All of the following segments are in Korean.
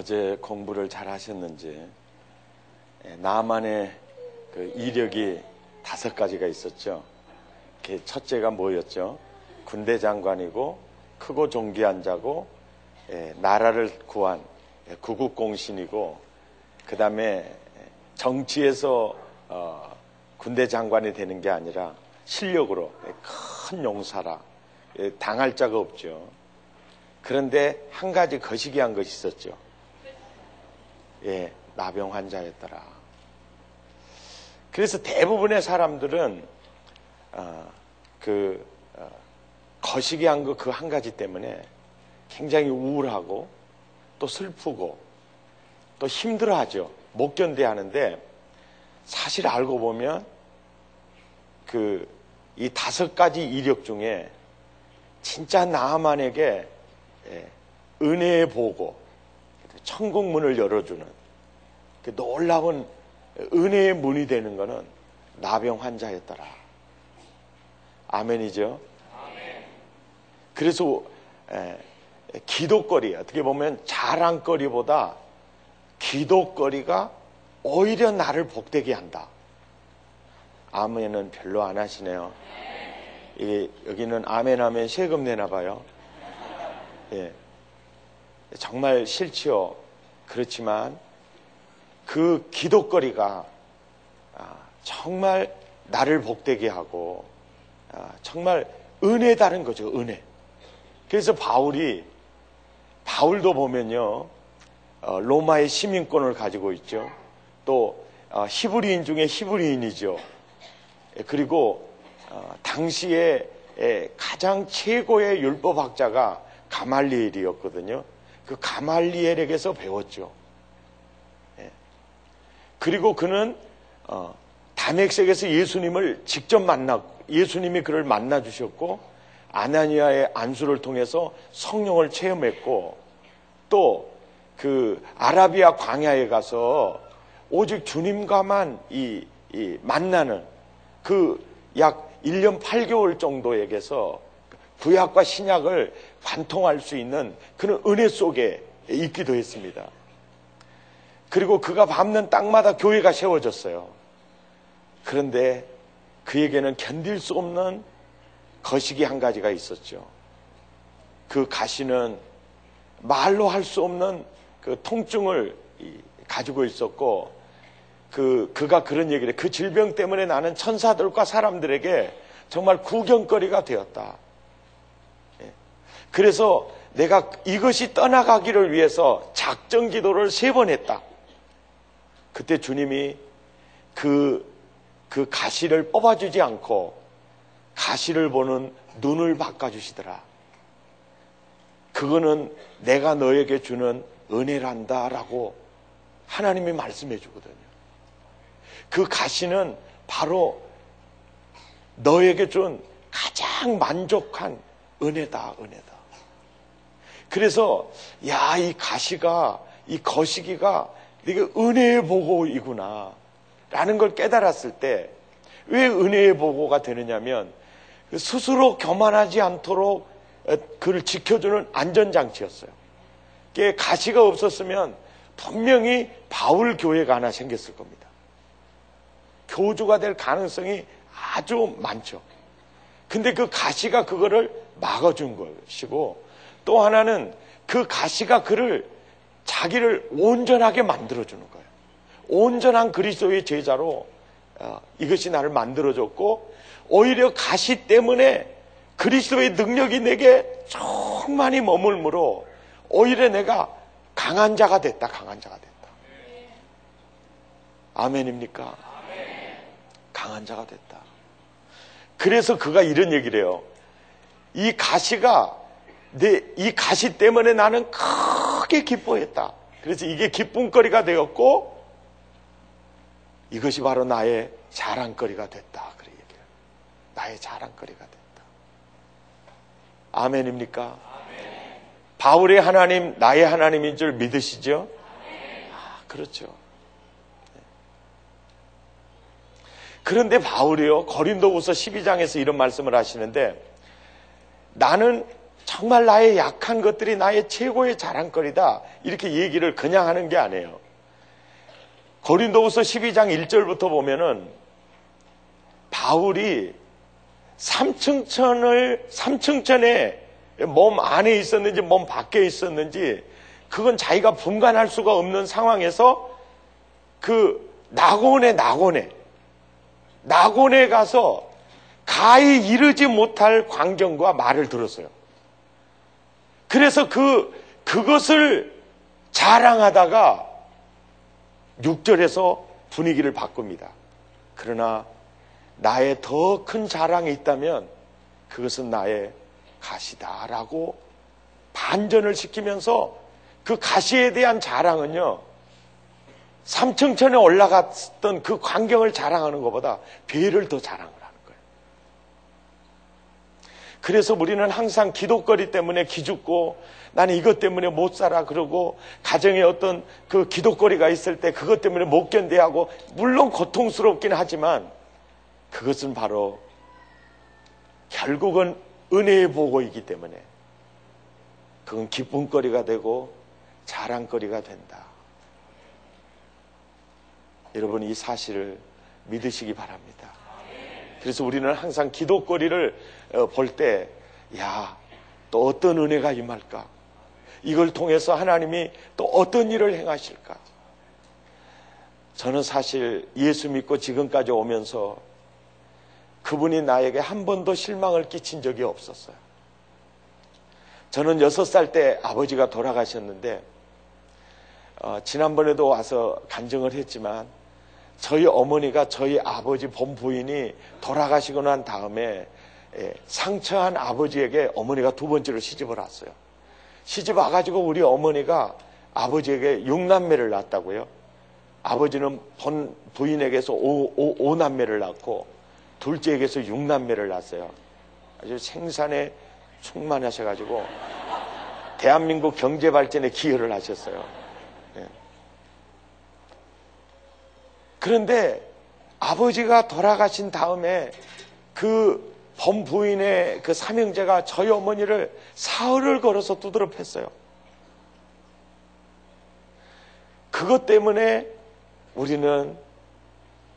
어제 공부를 잘 하셨는지 예, 나만의 그 이력이 다섯 가지가 있었죠. 첫째가 뭐였죠? 군대 장관이고 크고 존귀한 자고 예, 나라를 구한 예, 구국공신이고 그 다음에 정치에서 어, 군대 장관이 되는 게 아니라 실력으로 큰 용사라 당할 자가 없죠. 그런데 한 가지 거시기한 것이 있었죠. 예, 나병 환자였더라. 그래서 대부분의 사람들은 어, 그 어, 거시기 한 거 그 한 가지 때문에 굉장히 우울하고 또 슬프고 또 힘들어하죠. 못 견뎌하는데 사실 알고 보면 그 이 다섯 가지 이력 중에 진짜 나만에게 예, 은혜의 보고 천국 문을 열어주는 그 놀라운 은혜의 문이 되는 것은 나병 환자였더라. 아멘이죠. 그래서 에, 기도거리 어떻게 보면 자랑거리보다 기도거리가 오히려 나를 복되게 한다. 아멘은 별로 안 하시네요. 이, 여기는 아멘 하면 세금 내나 봐요. 예. 정말 싫지요. 그렇지만 그 기도거리가 아, 정말 나를 복되게 하고 아, 정말 은혜다는 거죠. 은혜. 그래서 바울이 바울도 보면요 어, 로마의 시민권을 가지고 있죠. 또 어, 히브리인 중에 히브리인이죠. 예, 그리고 어, 당시에 가장 최고의 율법학자가 가말리엘이었거든요. 그 가말리엘에게서 배웠죠. 예. 그리고 그는 어, 담액색에서 예수님을 직접 만나 예수님이 그를 만나 주셨고 아나니아의 안수를 통해서 성령을 체험했고 또 그 아라비아 광야에 가서 오직 주님과만 이, 이 만나는 그 약 1년 8개월 정도에게서 구약과 신약을 관통할 수 있는 그런 은혜 속에 있기도 했습니다. 그리고 그가 밟는 땅마다 교회가 세워졌어요. 그런데 그에게는 견딜 수 없는 거시기 한 가지가 있었죠. 그 가시는 말로 할 수 없는 그 통증을 가지고 있었고 그 그가 그런 얘기를 그 질병 때문에 나는 천사들과 사람들에게 정말 구경거리가 되었다. 그래서 내가 이것이 떠나가기를 위해서 작정 기도를 세 번 했다. 그때 주님이 그, 그 가시를 뽑아주지 않고 가시를 보는 눈을 바꿔주시더라. 그거는 내가 너에게 주는 은혜란다라고 하나님이 말씀해 주거든요. 그 가시는 바로 너에게 준 가장 만족한 은혜다, 은혜다. 그래서 야 이 가시가 이 거시기가 이게 은혜의 보고이구나 라는 걸 깨달았을 때 왜 은혜의 보고가 되느냐면 스스로 교만하지 않도록 그를 지켜주는 안전장치였어요. 가시가 없었으면 분명히 바울 교회가 하나 생겼을 겁니다. 교주가 될 가능성이 아주 많죠. 근데 그 가시가 그거를 막아준 것이고 또 하나는 그 가시가 그를 자기를 온전하게 만들어주는 거예요. 온전한 그리스도의 제자로 어, 이것이 나를 만들어줬고 오히려 가시 때문에 그리스도의 능력이 내게 충만히 머물므로 오히려 내가 강한 자가 됐다. 강한 자가 됐다. 아멘입니까? 강한 자가 됐다. 그래서 그가 이런 얘기를 해요. 이 가시가 내 이 가시 때문에 나는 크게 기뻐했다. 그래서 이게 기쁨거리가 되었고 이것이 바로 나의 자랑거리가 됐다. 그래 얘기해요. 나의 자랑거리가 됐다. 아멘입니까? 아멘. 바울의 하나님 나의 하나님인 줄 믿으시죠? 아, 그렇죠. 네. 그런데 바울이요, 거린도후서 12장에서 이런 말씀을 하시는데, 나는 정말 나의 약한 것들이 나의 최고의 자랑거리다. 이렇게 얘기를 그냥 하는 게 아니에요. 고린도후서 12장 1절부터 보면은 바울이 삼층천을 삼층천에 몸 안에 있었는지 몸 밖에 있었는지 그건 자기가 분간할 수가 없는 상황에서 그 낙원에 낙원에 낙원에 가서 가히 이르지 못할 광경과 말을 들었어요. 그래서 그, 그것을 자랑하다가 6절에서 분위기를 바꿉니다. 그러나 나의 더 큰 자랑이 있다면 그것은 나의 가시다라고 반전을 시키면서 그 가시에 대한 자랑은요, 삼층천에 올라갔던 그 광경을 자랑하는 것보다 배를 더 자랑을 그래서 우리는 항상 기독거리 때문에 기죽고 나는 이것 때문에 못 살아 그러고 가정에 어떤 그 기독거리가 있을 때 그것 때문에 못 견뎌 하고 물론 고통스럽긴 하지만 그것은 바로 결국은 은혜의 보고이기 때문에 그건 기쁨거리가 되고 자랑거리가 된다. 여러분 이 사실을 믿으시기 바랍니다. 그래서 우리는 항상 기도거리를 어, 볼 때, 야, 또 어떤 은혜가 임할까? 이걸 통해서 하나님이 또 어떤 일을 행하실까? 저는 사실 예수 믿고 지금까지 오면서 그분이 나에게 한 번도 실망을 끼친 적이 없었어요. 저는 여섯 살 때 아버지가 돌아가셨는데, 어, 지난번에도 와서 간증을 했지만, 저희 어머니가 저희 아버지 본 부인이 돌아가시고 난 다음에 예, 상처한 아버지에게 어머니가 두 번째로 시집을 왔어요. 시집 와가지고 우리 어머니가 아버지에게 6남매를 낳았다고요. 아버지는 본 부인에게서 5, 5, 5남매를 낳고 둘째에게서 6남매를 낳았어요. 아주 생산에 충만하셔가지고 대한민국 경제 발전에 기여를 하셨어요. 그런데 아버지가 돌아가신 다음에 그 범부인의 그 삼형제가 저희 어머니를 사흘을 걸어서 두드러 팼어요. 그것 때문에 우리는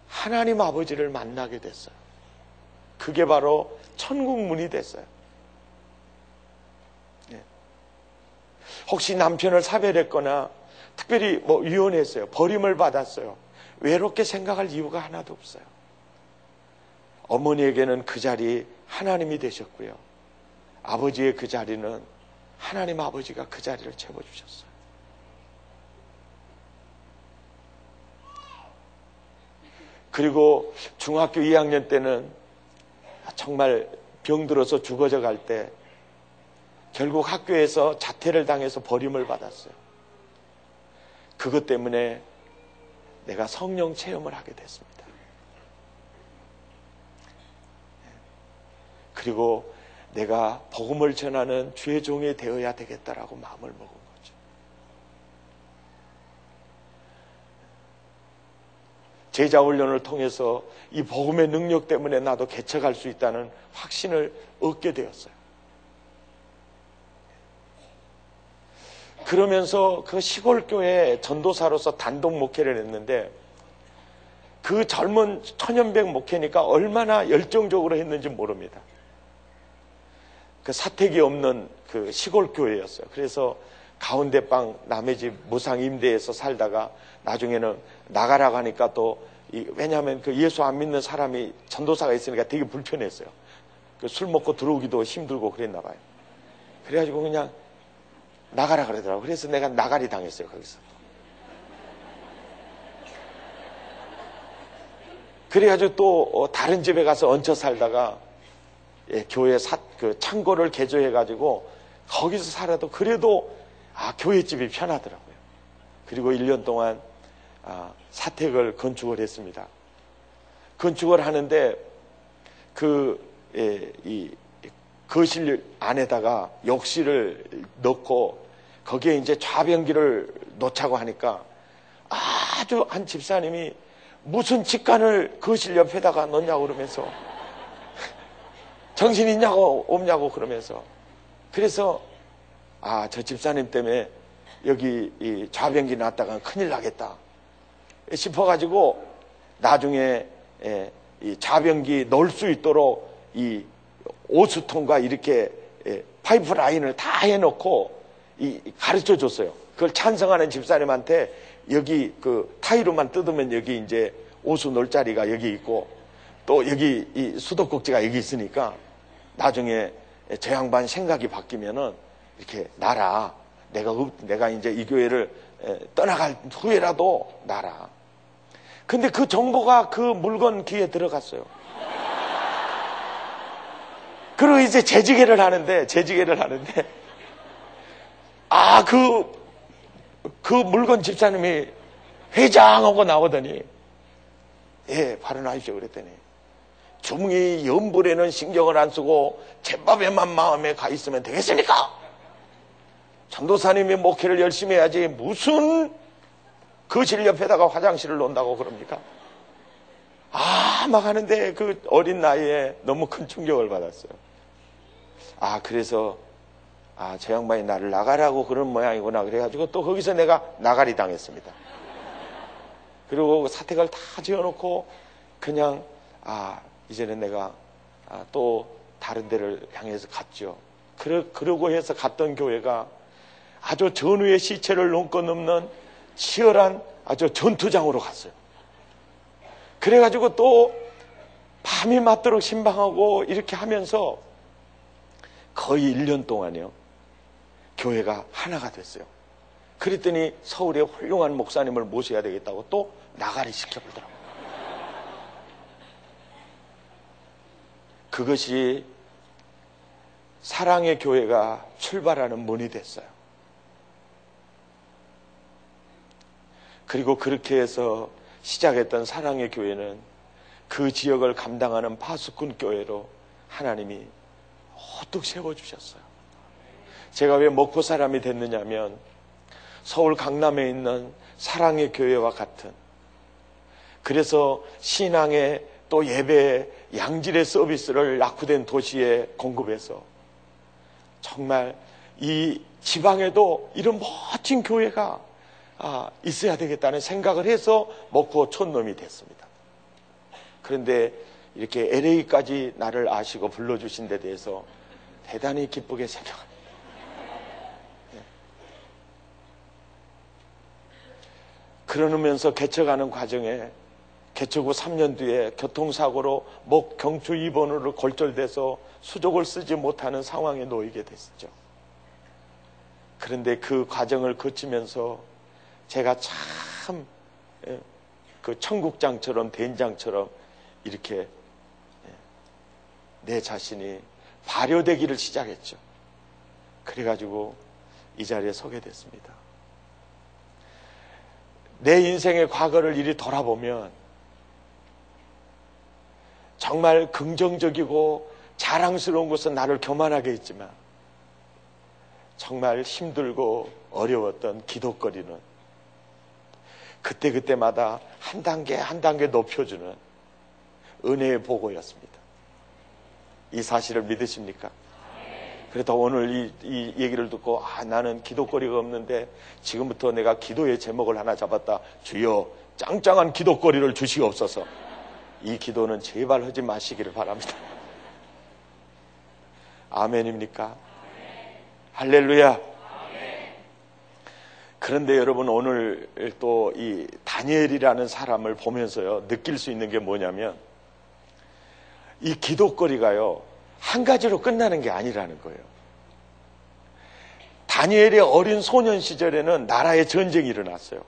하나님 아버지를 만나게 됐어요. 그게 바로 천국 문이 됐어요. 예. 혹시 남편을 사별했거나 특별히 뭐 이혼했어요. 버림을 받았어요. 외롭게 생각할 이유가 하나도 없어요. 어머니에게는 그 자리 하나님이 되셨고요. 아버지의 그 자리는 하나님 아버지가 그 자리를 채워주셨어요. 그리고 중학교 2학년 때는 정말 병들어서 죽어져 갈 때 결국 학교에서 자퇴를 당해서 버림을 받았어요. 그것 때문에 내가 성령 체험을 하게 됐습니다. 그리고 내가 복음을 전하는 주의 종이 되어야 되겠다라고 마음을 먹은 거죠. 제자 훈련을 통해서 이 복음의 능력 때문에 나도 개척할 수 있다는 확신을 얻게 되었어요. 그러면서 그 시골 교회 전도사로서 단독 목회를 했는데 그 젊은 천연백 목회니까 얼마나 열정적으로 했는지 모릅니다. 그 사택이 없는 그 시골 교회였어요. 그래서 가운데 방 남의 집 무상 임대에서 살다가 나중에는 나가라고 하니까 또 왜냐하면 그 예수 안 믿는 사람이 전도사가 있으니까 되게 불편했어요. 그 술 먹고 들어오기도 힘들고 그랬나 봐요. 그래가지고 그냥 나가라 그러더라고. 그래서 내가 나가리 당했어요, 거기서. 그래가지고 또 어, 다른 집에 가서 얹혀 살다가 예, 교회 사, 그 창고를 개조해가지고 거기서 살아도 그래도 아, 교회 집이 편하더라고요. 그리고 1년 동안 아, 사택을 건축을 했습니다. 건축을 하는데 그, 예, 이 거실 안에다가 욕실을 넣고 거기에 이제 좌변기를 놓자고 하니까 아주 한 집사님이 무슨 직관을 거실 옆에다가 놓냐고 그러면서 정신 있냐고 없냐고 그러면서 그래서 아, 저 집사님 때문에 여기 이 좌변기 났다가 큰일 나겠다 싶어가지고 나중에 예, 이 좌변기 넣을 수 있도록 이 오수통과 이렇게 예, 파이프 라인을 다 해놓고 이 가르쳐 줬어요. 그걸 찬성하는 집사님한테 여기 그 타이로만 뜯으면 여기 이제 오수 놀 자리가 여기 있고 또 여기 이 수도꼭지가 여기 있으니까 나중에 저 양반 생각이 바뀌면은 이렇게 나라 내가 내가 이제 이 교회를 떠나갈 후에라도 나라. 근데 그 정보가 그 물건 귀에 들어갔어요. 그리고 이제 재지개를 하는데 재지개를 하는데 아 그그 그 물건 집사님이 회장하고 나오더니 예 발언하십시오 그랬더니 중이 연불에는 신경을 안 쓰고 제밥에만 마음에 가 있으면 되겠습니까? 전도사님이 목회를 열심히 해야지 무슨 거실 옆에다가 화장실을 놓는다고 그럽니까? 아, 막 하는데 그 어린 나이에 너무 큰 충격을 받았어요. 아, 그래서, 아, 저 양반이 나를 나가라고 그런 모양이구나. 그래가지고 또 거기서 내가 나가리 당했습니다. 그리고 사택을 다 지어놓고 그냥, 아, 이제는 내가 아, 또 다른 데를 향해서 갔죠. 그러, 그러고 해서 갔던 교회가 아주 전후의 시체를 넘고 넘는 치열한 아주 전투장으로 갔어요. 그래가지고 또 밤이 맞도록 신방하고 이렇게 하면서 거의 1년 동안요. 교회가 하나가 됐어요. 그랬더니 서울에 훌륭한 목사님을 모셔야 되겠다고 또 나가리 시켜보더라고요. 그것이 사랑의 교회가 출발하는 문이 됐어요. 그리고 그렇게 해서 시작했던 사랑의 교회는 그 지역을 감당하는 파수꾼 교회로 하나님이 호뚝 세워주셨어요. 제가 왜 먹고 사람이 됐느냐면 서울 강남에 있는 사랑의 교회와 같은 그래서 신앙의 또 예배 양질의 서비스를 낙후된 도시에 공급해서 정말 이 지방에도 이런 멋진 교회가 아, 있어야 되겠다는 생각을 해서 먹고 촌놈이 됐습니다. 그런데 이렇게 LA까지 나를 아시고 불러주신 데 대해서 대단히 기쁘게 생각합니다. 네. 그러면서 개척하는 과정에 개척 후 3년 뒤에 교통사고로 목 경추 입원으로 골절돼서 수족을 쓰지 못하는 상황에 놓이게 됐죠. 그런데 그 과정을 거치면서 제가 참그 예, 청국장처럼 된장처럼 이렇게 예, 내 자신이 발효되기를 시작했죠. 그래가지고 이 자리에 서게 됐습니다. 내 인생의 과거를 이리 돌아보면 정말 긍정적이고 자랑스러운 것은 나를 교만하게 했지만 정말 힘들고 어려웠던 기도거리는 그때그때마다 한 단계 한 단계 높여주는 은혜의 보고였습니다. 이 사실을 믿으십니까? 그래도 오늘 이, 이, 얘기를 듣고 아 나는 기도거리가 없는데 지금부터 내가 기도의 제목을 하나 잡았다. 주여 짱짱한 기도거리를 주시옵소서. 이 기도는 제발 하지 마시기를 바랍니다. 아멘입니까? 할렐루야. 그런데 여러분 오늘 또 이 다니엘이라는 사람을 보면서요 느낄 수 있는 게 뭐냐면 이 기도거리가요 한 가지로 끝나는 게 아니라는 거예요. 다니엘의 어린 소년 시절에는 나라에 전쟁이 일어났어요.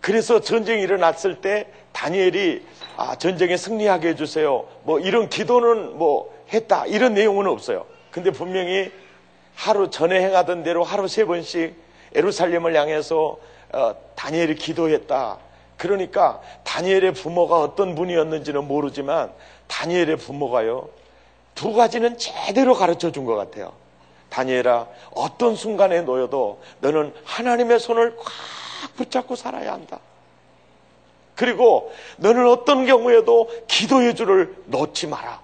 그래서 전쟁이 일어났을 때 다니엘이 아, 전쟁에 승리하게 해주세요. 뭐 이런 기도는 뭐 했다. 이런 내용은 없어요. 근데 분명히 하루 전에 행하던 대로 하루 세 번씩 에루살렘을 향해서 어, 다니엘이 기도했다. 그러니까 다니엘의 부모가 어떤 분이었는지는 모르지만 다니엘의 부모가요. 두 가지는 제대로 가르쳐 준 것 같아요. 다니엘아, 어떤 순간에 놓여도 너는 하나님의 손을 꽉 붙잡고 살아야 한다. 그리고 너는 어떤 경우에도 기도의 줄을 놓지 마라.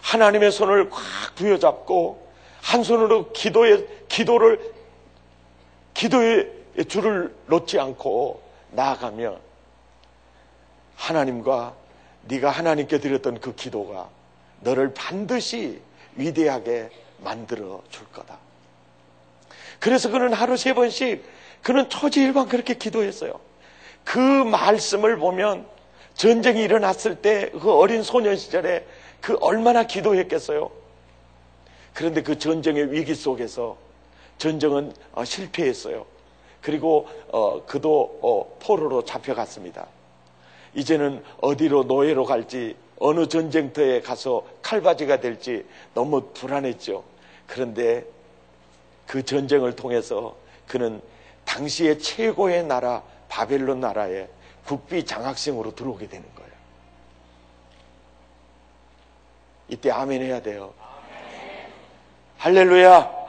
하나님의 손을 꽉 부여잡고 한 손으로 기도의 기도를 기도의 줄을 놓지 않고 나아가며 하나님과 네가 하나님께 드렸던 그 기도가 너를 반드시 위대하게 만들어 줄 거다. 그래서 그는 하루 세 번씩 그는 초지일관 그렇게 기도했어요. 그 말씀을 보면 전쟁이 일어났을 때 그 어린 소년 시절에 그 얼마나 기도했겠어요. 그런데 그 전쟁의 위기 속에서 전쟁은 어, 실패했어요. 그리고 어, 그도 어, 포로로 잡혀갔습니다. 이제는 어디로 노예로 갈지 어느 전쟁터에 가서 칼바지가 될지 너무 불안했죠. 그런데 그 전쟁을 통해서 그는 당시의 최고의 나라 바벨론 나라에 국비 장학생으로 들어오게 되는 거예요. 이때 아멘 해야 돼요. 할렐루야.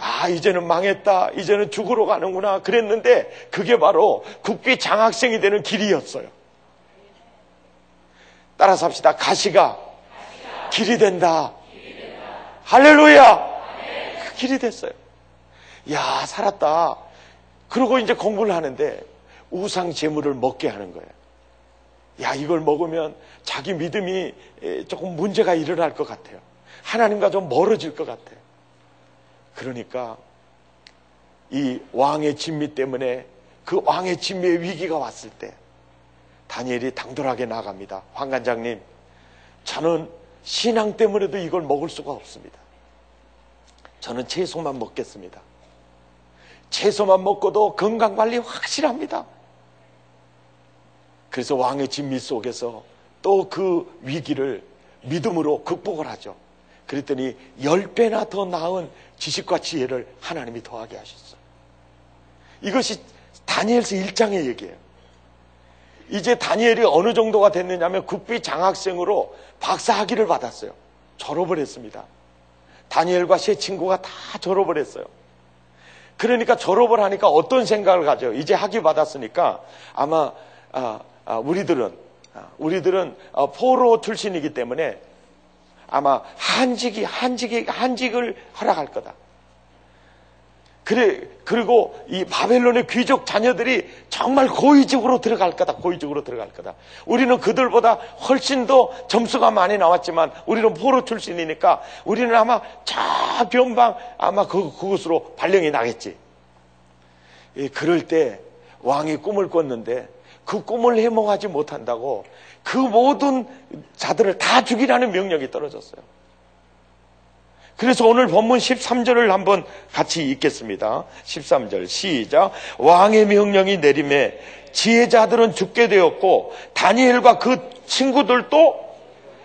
아, 이제는 망했다. 이제는 죽으러 가는구나. 그랬는데 그게 바로 국비 장학생이 되는 길이었어요. 따라서 합시다. 가시가 길이 된다. 할렐루야. 그 길이 됐어요. 야, 살았다. 그러고 이제 공부를 하는데 우상 제물을 먹게 하는 거예요. 야, 이걸 먹으면 자기 믿음이 조금 문제가 일어날 것 같아요. 하나님과 좀 멀어질 것 같아요. 그러니까 이 왕의 진미 때문에 그 왕의 진미의 위기가 왔을 때 다니엘이 당돌하게 나갑니다. 황관장님, 저는 신앙 때문에도 이걸 먹을 수가 없습니다. 저는 채소만 먹겠습니다. 채소만 먹고도 건강관리 확실합니다. 그래서 왕의 진미 속에서 또 그 위기를 믿음으로 극복을 하죠. 그랬더니 열 배나 더 나은 지식과 지혜를 하나님이 더하게 하셨어요. 이것이 다니엘서 1장의 얘기예요. 이제 다니엘이 어느 정도가 됐느냐면 국비 장학생으로 박사 학위를 받았어요. 졸업을 했습니다. 다니엘과 세 친구가 다 졸업을 했어요. 그러니까 졸업을 하니까 어떤 생각을 가져요? 이제 학위 받았으니까 아마 아, 아, 우리들은 아, 우리들은 어, 포로 출신이기 때문에 아마 한직이 한직이 한직을 허락할 거다. 그래, 그리고 이 바벨론의 귀족 자녀들이 정말 고위직으로 들어갈 거다. 고위직으로 들어갈 거다. 우리는 그들보다 훨씬 더 점수가 많이 나왔지만 우리는 포로 출신이니까 우리는 아마 저 변방 아마 그, 그곳으로 발령이 나겠지. 예, 그럴 때 왕이 꿈을 꿨는데 그 꿈을 해몽하지 못한다고 그 모든 자들을 다 죽이라는 명령이 떨어졌어요. 그래서 오늘 본문 13절을 한번 같이 읽겠습니다. 13절 시작. 왕의 명령이 내림에 지혜자들은 죽게 되었고 다니엘과 그 친구들도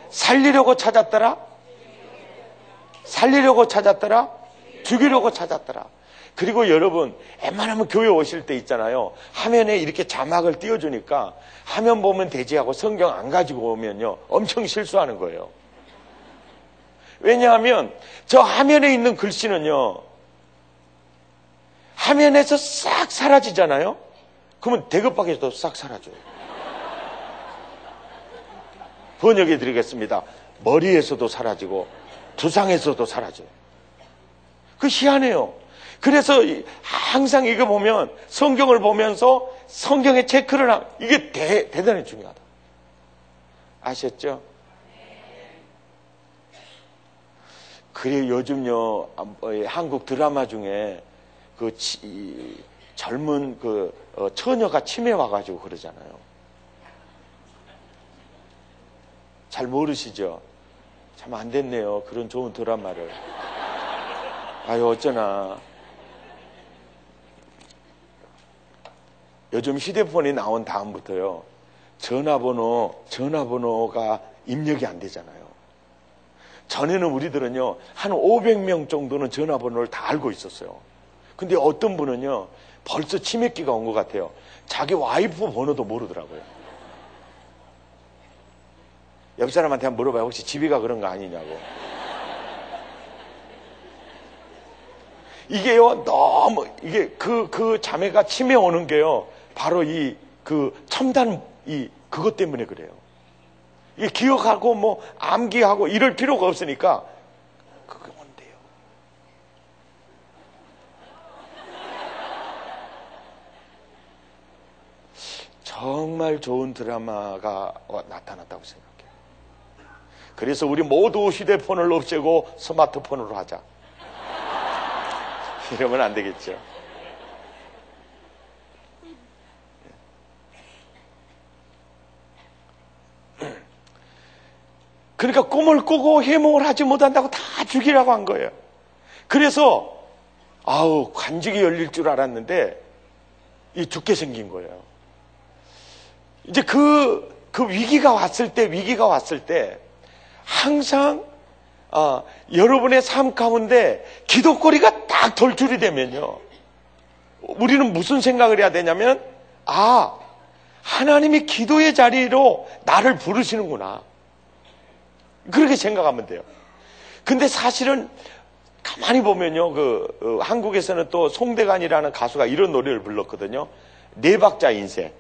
살리려고 찾았더라. 살리려고 찾았더라. 죽이려고 찾았더라. 그리고 여러분, 웬만하면 교회 오실 때 있잖아요. 화면에 이렇게 자막을 띄워주니까 화면 보면 되지 하고 성경 안 가지고 오면요. 엄청 실수하는 거예요. 왜냐하면 저 화면에 있는 글씨는요. 화면에서 싹 사라지잖아요. 그러면 대급박에서도 싹 사라져요. 번역해 드리겠습니다. 머리에서도 사라지고 두상에서도 사라져요. 그 희한해요. 그래서 항상 이거 보면 성경을 보면서 성경에 체크를 하 이게 대, 대단히 중요하다. 아셨죠? 그래 요즘요 어, 한국 드라마 중에 그 치, 젊은 그 어, 처녀가 치매 와가지고 그러잖아요. 잘 모르시죠? 참 안 됐네요. 그런 좋은 드라마를. 아유 어쩌나. 요즘 휴대폰이 나온 다음부터요. 전화번호, 전화번호가 입력이 안 되잖아요. 전에는 우리들은요, 한 500명 정도는 전화번호를 다 알고 있었어요. 근데 어떤 분은요, 벌써 치맥기가 온 것 같아요. 자기 와이프 번호도 모르더라고요. 옆 사람한테 한번 물어봐요. 혹시 집이가 그런 거 아니냐고. 이게요, 너무, 이게 그, 그 자매가 치매 오는 게요, 바로 이, 그 첨단, 이, 그것 때문에 그래요. 기억하고 뭐 암기하고 이럴 필요가 없으니까 그게 뭔데요? 정말 좋은 드라마가 나타났다고 생각해요. 그래서 우리 모두 휴대폰을 없애고 스마트폰으로 하자. 이러면 안 되겠죠. 그러니까 꿈을 꾸고 해몽을 하지 못한다고 다 죽이라고 한 거예요. 그래서 아우 관직이 열릴 줄 알았는데 이 죽게 생긴 거예요. 이제 그, 그 위기가 왔을 때, 위기가 왔을 때, 항상, 어, 여러분의 삶 가운데 기도거리가 딱 돌출이 되면요. 우리는 무슨 생각을 해야 되냐면, 아, 하나님이 기도의 자리로 나를 부르시는구나. 그렇게 생각하면 돼요. 근데 사실은 가만히 보면요, 그, 어, 한국에서는 또 송대관이라는 가수가 이런 노래를 불렀거든요. 네 박자 인생.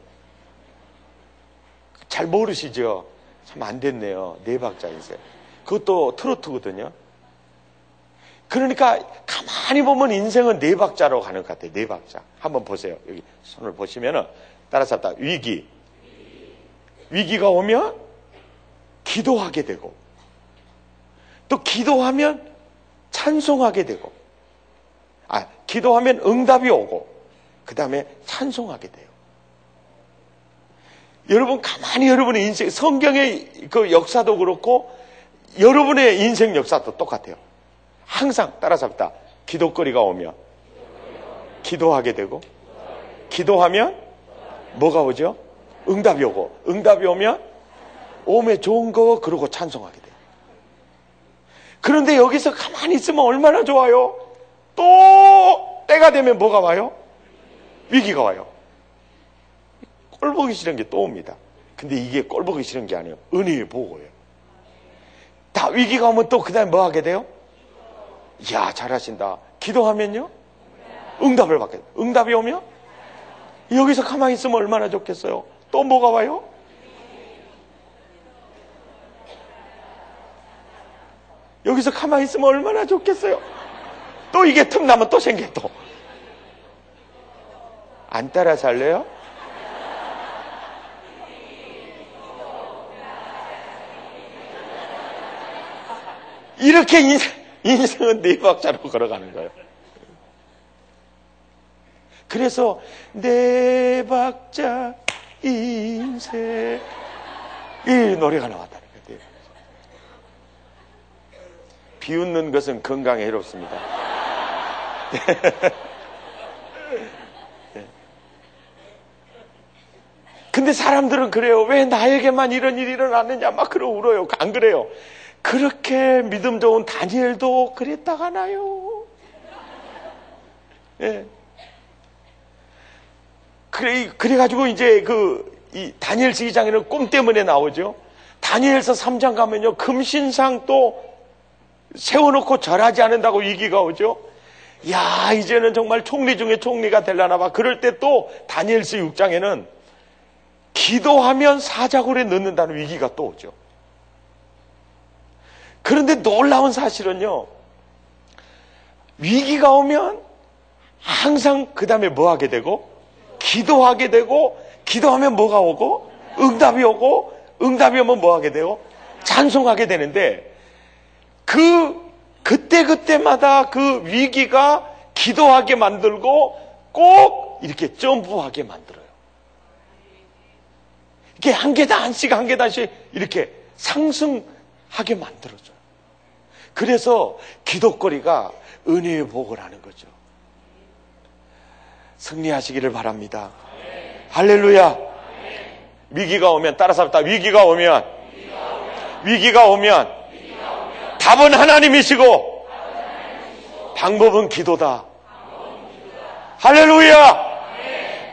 잘 모르시죠? 참 안 됐네요. 네 박자 인생. 그것도 트로트거든요. 그러니까 가만히 보면 인생은 네 박자로 가는 것 같아요. 네 박자. 한번 보세요. 여기 손을 보시면은 따라서 다 위기. 위기가 오면 기도하게 되고 또 기도하면 찬송하게 되고 아 기도하면 응답이 오고 그 다음에 찬송하게 돼요. 여러분 가만히 여러분의 인생 성경의 그 역사도 그렇고 여러분의 인생 역사도 똑같아요. 항상 따라잡다 기도거리가 오면 기도하게 되고 기도하면 뭐가 오죠? 응답이 오고 응답이 오면 오에 좋은 거 그러고 찬송하게. 그런데 여기서 가만히 있으면 얼마나 좋아요? 또 때가 되면 뭐가 와요? 위기가 와요. 꼴 보기 싫은 게 또 옵니다. 근데 이게 꼴 보기 싫은 게 아니에요. 은혜의 보고예요. 다 위기가 오면 또 그 다음에 뭐 하게 돼요? 이야, 잘하신다. 기도하면요? 응답을 받게 돼요. 응답이 오면? 여기서 가만히 있으면 얼마나 좋겠어요? 또 뭐가 와요? 여기서 가만히 있으면 얼마나 좋겠어요? 또 이게 틈 나면 또 생겨 또. 안 따라 살래요? 이렇게 인생, 인생은 네 박자로 걸어가는 거예요. 그래서 네 박자 인생 이 노래가 나왔다는 거예요. 비웃는 것은 건강에 해롭습니다. 근데 사람들은 그래요. 왜 나에게만 이런 일이 일어났느냐? 막 그러 울어요. 안 그래요. 그렇게 믿음 좋은 다니엘도 그랬다가나요? 예. 그래, 그래가지고 이제 그, 이 다니엘서 2장에는 꿈 때문에 나오죠. 다니엘서 3장 가면요. 금신상 또 세워놓고 절하지 않는다고 위기가 오죠. 야, 이제는 정말 총리 중에 총리가 될라나 봐. 그럴 때 또 다니엘서 6장에는 기도하면 사자굴에 넣는다는 위기가 또 오죠. 그런데 놀라운 사실은요, 위기가 오면 항상 그 다음에 뭐 하게 되고, 기도하게 되고, 기도하면 뭐가 오고, 응답이 오고, 응답이 오면 뭐 하게 되고, 찬송하게 되는데, 그, 그때그때마다 그 위기가 기도하게 만들고, 꼭 이렇게 점프하게 만들어요. 이게 한 계단씩 한 계단씩 이렇게 상승하게 만들어줘요. 그래서 기도거리가 은혜의 복을 하는 거죠. 승리하시기를 바랍니다. 네. 할렐루야. 네. 위기가 오면 따라서 다 위기가 오면 위기가 오면 답은 하나님이시고 방법은 기도다. 할렐루야.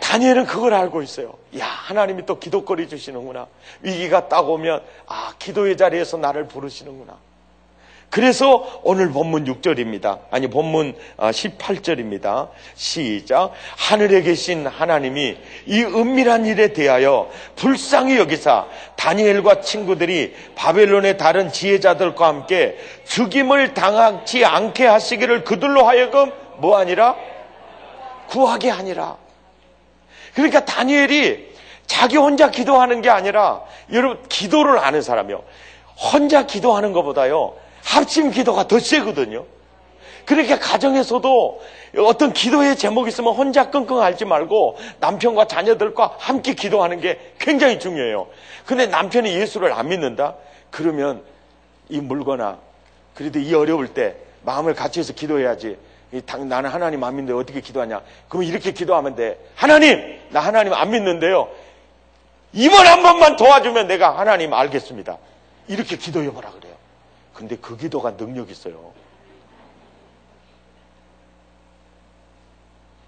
다니엘은 그걸 알고 있어요. 야, 하나님이 또 기도거리 주시는구나. 위기가 딱 오면, 아, 기도의 자리에서 나를 부르시는구나. 그래서 오늘 본문 6절입니다. 아니, 본문 18절입니다. 어, 시작. 하늘에 계신 하나님이 이 은밀한 일에 대하여 불쌍히 여기사 다니엘과 친구들이 바벨론의 다른 지혜자들과 함께 죽임을 당하지 않게 하시기를 그들로 하여금 뭐 아니라? 구하게 아니라. 그러니까 다니엘이 자기 혼자 기도하는 게 아니라 여러분 기도를 아는 사람이요. 혼자 기도하는 것보다요. 합심 기도가 더 세거든요. 그러니까 가정에서도 어떤 기도의 제목이 있으면 혼자 끙끙 앓지 말고 남편과 자녀들과 함께 기도하는 게 굉장히 중요해요. 근데 남편이 예수를 안 믿는다? 그러면 이 물거나 그래도 이 어려울 때 마음을 같이 해서 기도해야지. 나는 하나님 안 믿는데 어떻게 기도하냐? 그러면 이렇게 기도하면 돼. 하나님! 나 하나님 안 믿는데요. 이번 한 번만 도와주면 내가 하나님 알겠습니다. 이렇게 기도해보라 그래요. 근데 그 기도가 능력 있어요.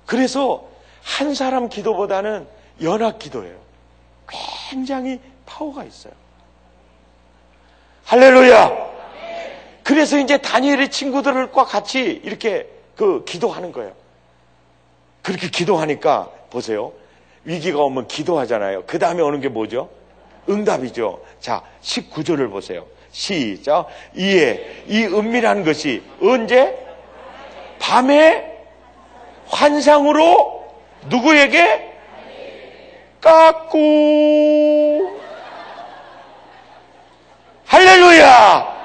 그래서 한 사람 기도보다는 연합 기도예요. 굉장히 파워가 있어요. 할렐루야! 그래서 이제 다니엘의 친구들과 같이 이렇게 그 기도하는 거예요. 그렇게 기도하니까 보세요. 위기가 오면 기도하잖아요. 그 다음에 오는 게 뭐죠? 응답이죠. 자, 19절을 보세요. 시작. 이에 이 은밀한 것이 언제? 밤에 환상으로 누구에게? 깎고 할렐루야!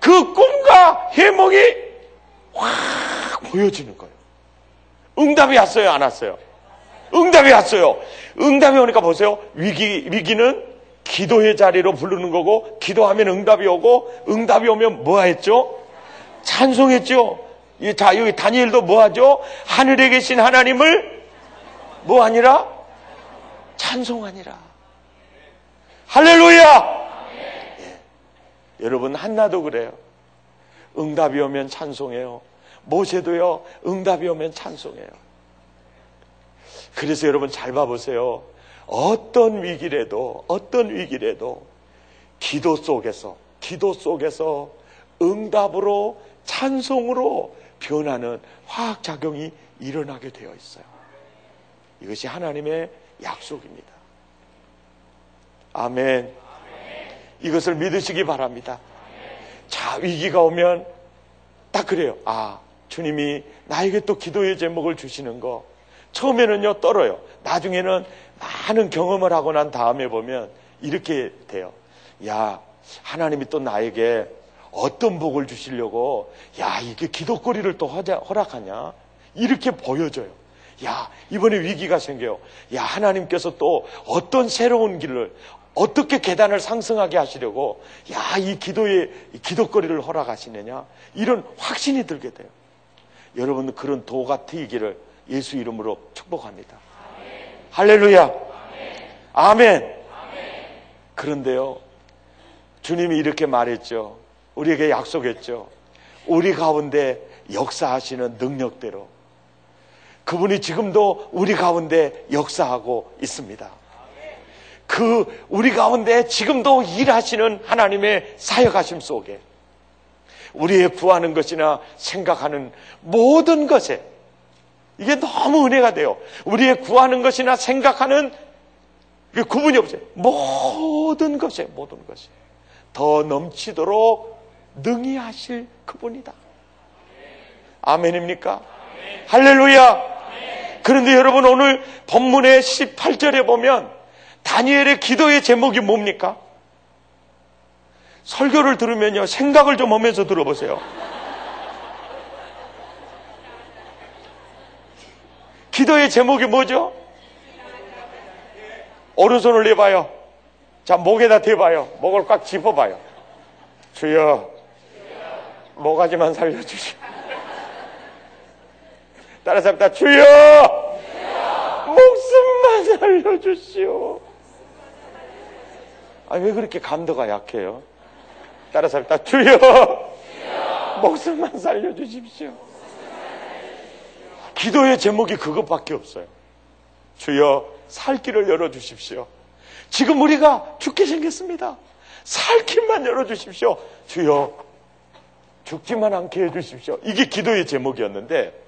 그 꿈과 해몽이 확 보여지는 거예요. 응답이 왔어요? 안 왔어요? 응답이 왔어요. 응답이 오니까 보세요. 위기, 위기는 기도의 자리로 부르는 거고, 기도하면 응답이 오고, 응답이 오면 뭐 했죠? 찬송했죠? 자, 여기 다니엘도 뭐 하죠? 하늘에 계신 하나님을 뭐 아니라? 찬송하니라. 할렐루야! 예. 여러분, 한나도 그래요. 응답이 오면 찬송해요. 모세도요, 응답이 오면 찬송해요. 그래서 여러분 잘 봐보세요. 어떤 위기래도, 어떤 위기래도 기도 속에서, 기도 속에서 응답으로, 찬송으로 변하는 화학 작용이 일어나게 되어 있어요. 이것이 하나님의 약속입니다. 아멘. 이것을 믿으시기 바랍니다. 자, 위기가 오면 딱 그래요. 아, 주님이 나에게 또 기도의 제목을 주시는 거. 처음에는요, 떨어요. 나중에는 많은 경험을 하고 난 다음에 보면 이렇게 돼요. 야, 하나님이 또 나에게 어떤 복을 주시려고, 야, 이게 기도거리를 또 허락하냐? 이렇게 보여져요. 야, 이번에 위기가 생겨요. 야, 하나님께서 또 어떤 새로운 길을, 어떻게 계단을 상승하게 하시려고, 야, 이 기도의, 기도거리를 허락하시느냐? 이런 확신이 들게 돼요. 여러분 그런 도가 트이기를 예수 이름으로 축복합니다. 할렐루야. 아멘. 아멘. 그런데요, 주님이 이렇게 말했죠. 우리에게 약속했죠. 우리 가운데 역사하시는 능력대로 그분이 지금도 우리 가운데 역사하고 있습니다. 그 우리 가운데 지금도 일하시는 하나님의 사역하심 속에 우리의 구하는 것이나 생각하는 모든 것에 이게 너무 은혜가 돼요. 우리의 구하는 것이나 생각하는 그 구분이 없어요. 모든 것에 모든 것에 더 넘치도록 능히 하실 그분이다. 아멘입니까? 아멘. 할렐루야. 아멘. 그런데 여러분 오늘 본문의 18절에 보면 다니엘의 기도의 제목이 뭡니까? 설교를 들으면요, 생각을 좀 하면서 들어보세요. 기도의 제목이 뭐죠? 오른손을 내봐요. 자, 목에다 대봐요. 목을 꽉 짚어봐요. 주여, 모가지만 살려주시오. 따라서 합니다. 주여, 목숨만 살려주시오. 아, 왜 그렇게 감도가 약해요? 따라서 합니다. 주여, 목숨만 살려주십시오. 기도의 제목이 그것밖에 없어요. 주여, 살 길을 열어주십시오. 지금 우리가 죽게 생겼습니다. 살 길만 열어주십시오. 주여, 죽지만 않게 해주십시오. 이게 기도의 제목이었는데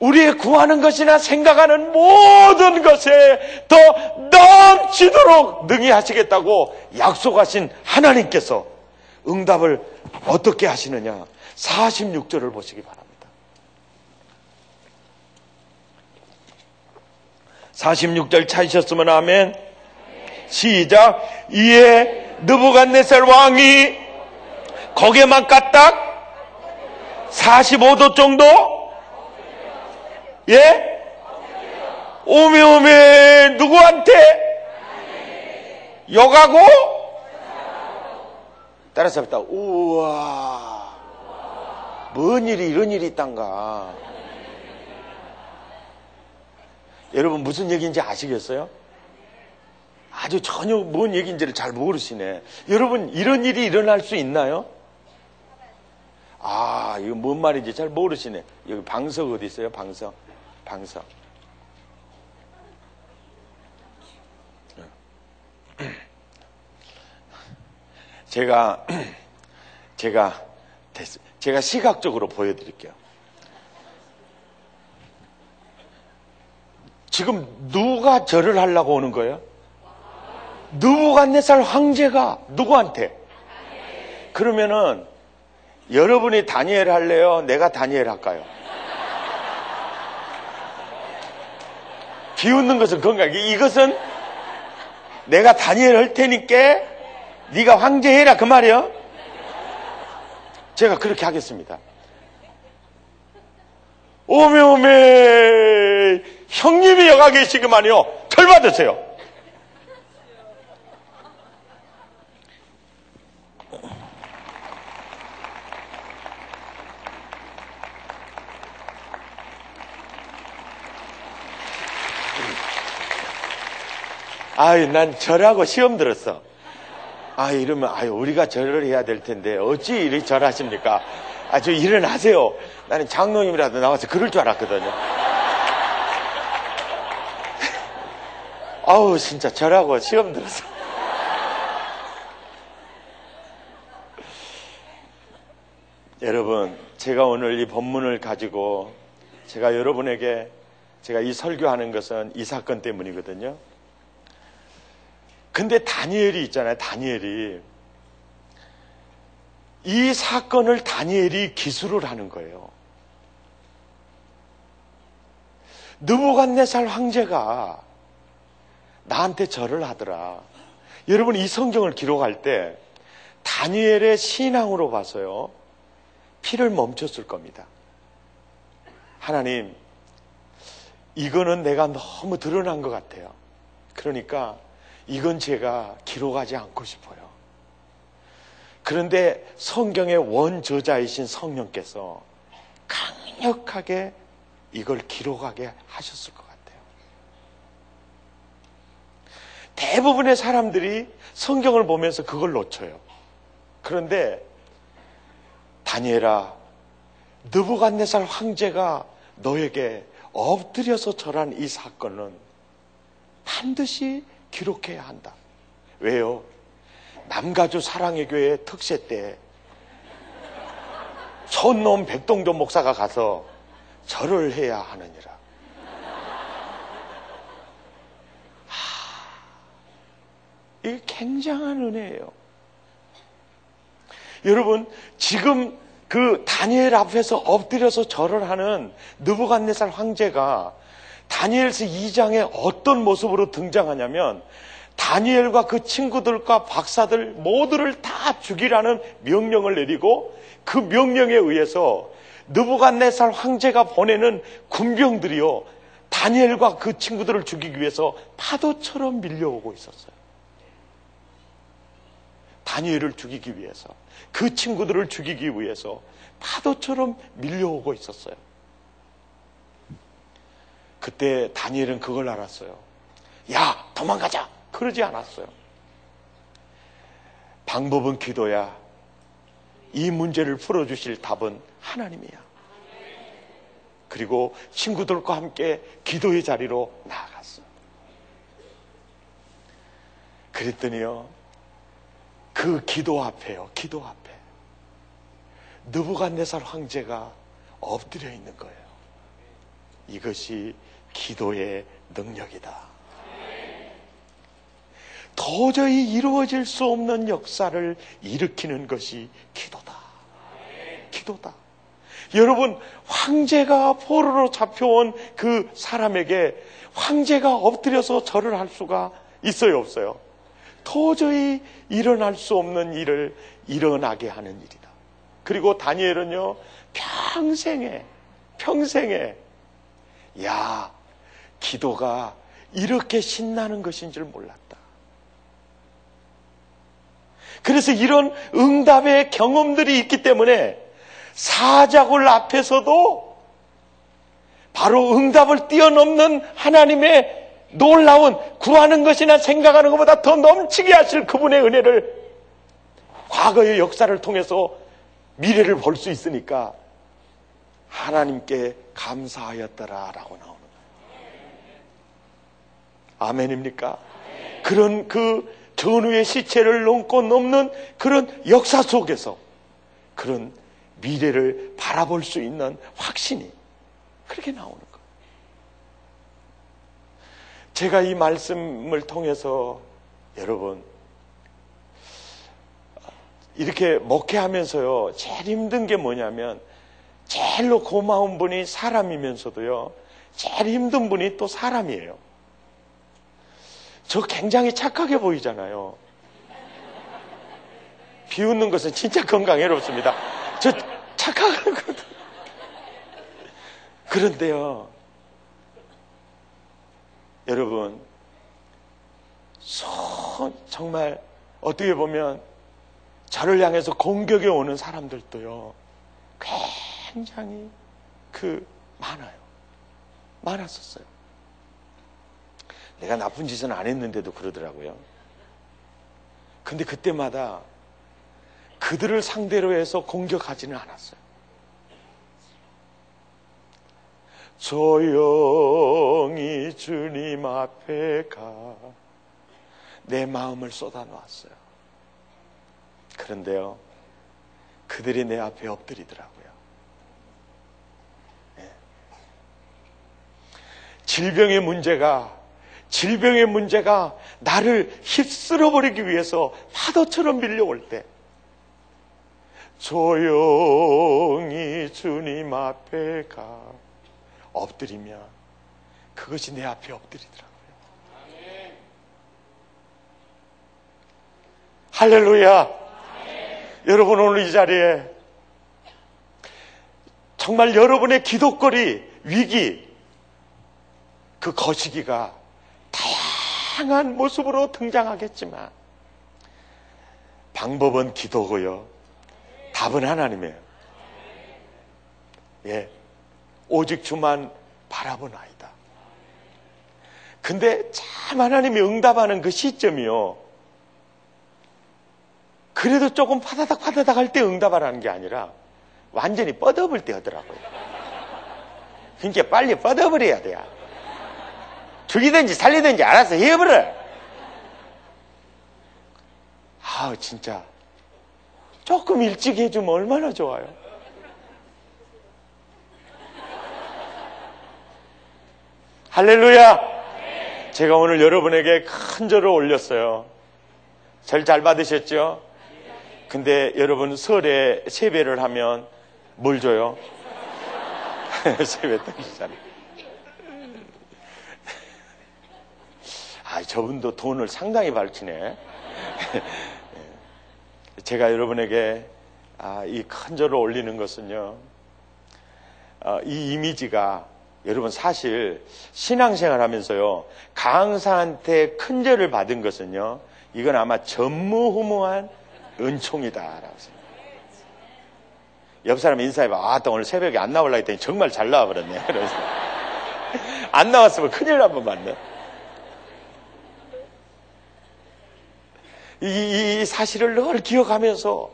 우리의 구하는 것이나 생각하는 모든 것에 더 넘치도록 능히 하시겠다고 약속하신 하나님께서 응답을 어떻게 하시느냐 46절을 보시기 바랍니다. 46절 찾으셨으면 아멘. 시작. 이에 느부갓네살 왕이 거기에만 까딱 45도 정도 예? 오메 오메 누구한테? 욕하고? 따라서 했다. 우와. 뭔 일이 이런 일이 있단가. 여러분 무슨 얘기인지 아시겠어요? 아주 전혀 뭔 얘기인지를 잘 모르시네. 여러분 이런 일이 일어날 수 있나요? 아, 이거 뭔 말인지 잘 모르시네. 여기 방석 어디 있어요? 방석. 방석. 제가 제가 제가 시각적으로 보여드릴게요. 지금 누가 절을 하려고 오는 거예요? 누부갓네살 황제가 누구한테? 그러면은 여러분이 다니엘 할래요? 내가 다니엘 할까요? 비웃는 것은 건강. 이것은 내가 다니엘 할 테니까 네가 황제 해라 그 말이요. 제가 그렇게 하겠습니다. 오메 오메 형님이 여가 계시기만요. 절 받으세요. 아유, 난 절하고 시험 들었어. 아, 이러면, 아유, 우리가 절을 해야 될 텐데, 어찌 이렇게 절하십니까? 아, 저 일어나세요. 나는 장로님이라도 나와서 그럴 줄 알았거든요. 아우, 진짜 절하고 시험 들었어. 여러분, 제가 오늘 이 본문을 가지고 제가 여러분에게 제가 이 설교하는 것은 이 사건 때문이거든요. 근데 다니엘이 있잖아요, 다니엘이. 이 사건을 다니엘이 기술을 하는 거예요. 느부갓네살 황제가 나한테 절을 하더라. 여러분 이 성경을 기록할 때 다니엘의 신앙으로 봐서요. 피를 멈췄을 겁니다. 하나님, 이거는 내가 너무 드러난 것 같아요. 그러니까 이건 제가 기록하지 않고 싶어요. 그런데 성경의 원저자이신 성령께서 강력하게 이걸 기록하게 하셨을 것 같아요. 대부분의 사람들이 성경을 보면서 그걸 놓쳐요. 그런데 다니엘아, 느부갓네살 황제가 너에게 엎드려서 절한 이 사건은 반드시 기록해야 한다. 왜요? 남가주 사랑의 교회 특세 때 손놈 백동조 목사가 가서 절을 해야 하느니라. 이게 굉장한 은혜예요. 여러분, 지금 그 다니엘 앞에서 엎드려서 절을 하는 느부갓네살 황제가 다니엘서 2장에 어떤 모습으로 등장하냐면 다니엘과 그 친구들과 박사들 모두를 다 죽이라는 명령을 내리고 그 명령에 의해서 느부갓네살 황제가 보내는 군병들이요 다니엘과 그 친구들을 죽이기 위해서 파도처럼 밀려오고 있었어요. 다니엘을 죽이기 위해서 그 친구들을 죽이기 위해서 파도처럼 밀려오고 있었어요. 그때 다니엘은 그걸 알았어요. 야, 도망가자! 그러지 않았어요. 방법은 기도야. 이 문제를 풀어주실 답은 하나님이야. 그리고 친구들과 함께 기도의 자리로 나아갔어. 그랬더니요, 그 기도 앞에요, 기도 앞에. 느부갓네살 황제가 엎드려 있는 거예요. 이것이 기도의 능력이다. 도저히 이루어질 수 없는 역사를 일으키는 것이 기도다. 기도다. 여러분, 황제가 포로로 잡혀온 그 사람에게 황제가 엎드려서 절을 할 수가 있어요, 없어요? 도저히 일어날 수 없는 일을 일어나게 하는 일이다. 그리고 다니엘은요, 평생에, 평생에, 야, 기도가 이렇게 신나는 것인 줄 몰랐다. 그래서 이런 응답의 경험들이 있기 때문에 사자굴 앞에서도 바로 응답을 뛰어넘는 하나님의 놀라운 구하는 것이나 생각하는 것보다 더 넘치게 하실 그분의 은혜를 과거의 역사를 통해서 미래를 볼 수 있으니까 하나님께 감사하였더라라고 나오는 거예요. 아멘입니까? 그런 그 전후의 시체를 넘고 넘는 그런 역사 속에서 그런 미래를 바라볼 수 있는 확신이 그렇게 나오는 거예요. 제가 이 말씀을 통해서 여러분 이렇게 목회하면서요 제일 힘든 게 뭐냐면 제일로 고마운 분이 사람이면서도요 제일 힘든 분이 또 사람이에요. 저 굉장히 착하게 보이잖아요. 비웃는 것은 진짜 건강해롭습니다. 저 착하거든. 그런데요, 여러분, 손, 정말 어떻게 보면 저를 향해서 공격에 오는 사람들도요, 굉장히 그 많아요. 많았었어요. 내가 나쁜 짓은 안 했는데도 그러더라고요. 근데 그때마다 그들을 상대로 해서 공격하지는 않았어요. 조용히 주님 앞에 가 내 마음을 쏟아 놓았어요. 그런데요, 그들이 내 앞에 엎드리더라고요. 네. 질병의 문제가 질병의 문제가 나를 휩쓸어 버리기 위해서 파도처럼 밀려올 때 조용히 주님 앞에 가 엎드리면 그것이 내 앞에 엎드리더라고요. 할렐루야. 여러분 오늘 이 자리에 정말 여러분의 기도거리, 위기, 그 거시기가 다양한 모습으로 등장하겠지만 방법은 기도고요. 답은 하나님이에요. 예. 오직 주만 바라보나이다. 근데 참 하나님이 응답하는 그 시점이요. 그래도 조금 파다닥 파다닥 할 때 응답하라는 게 아니라 완전히 뻗어볼 때 하더라고요. 그러니까 빨리 뻗어버려야 돼요. 죽이든지 살리든지 알아서 해버려. 아, 진짜. 조금 일찍 해주면 얼마나 좋아요. 할렐루야! 제가 오늘 여러분에게 큰 절을 올렸어요. 절 잘 받으셨죠? 근데 여러분 설에 세배를 하면 뭘 줘요? 세배 떡이잖아요. 아, 저분도 돈을 상당히 밝히네. 제가 여러분에게 아, 이 큰 절을 올리는 것은요, 아, 이 이미지가 여러분 사실 신앙생활 하면서요, 강사한테 큰 절을 받은 것은요, 이건 아마 전무후무한 은총이다라고 생각합니다. 옆 사람 인사해봐. 아, 또 오늘 새벽에 안 나올라 했더니 정말 잘 나와버렸네. 그래서. 안 나왔으면 큰일 난번 맞네. 이, 이 사실을 늘 기억하면서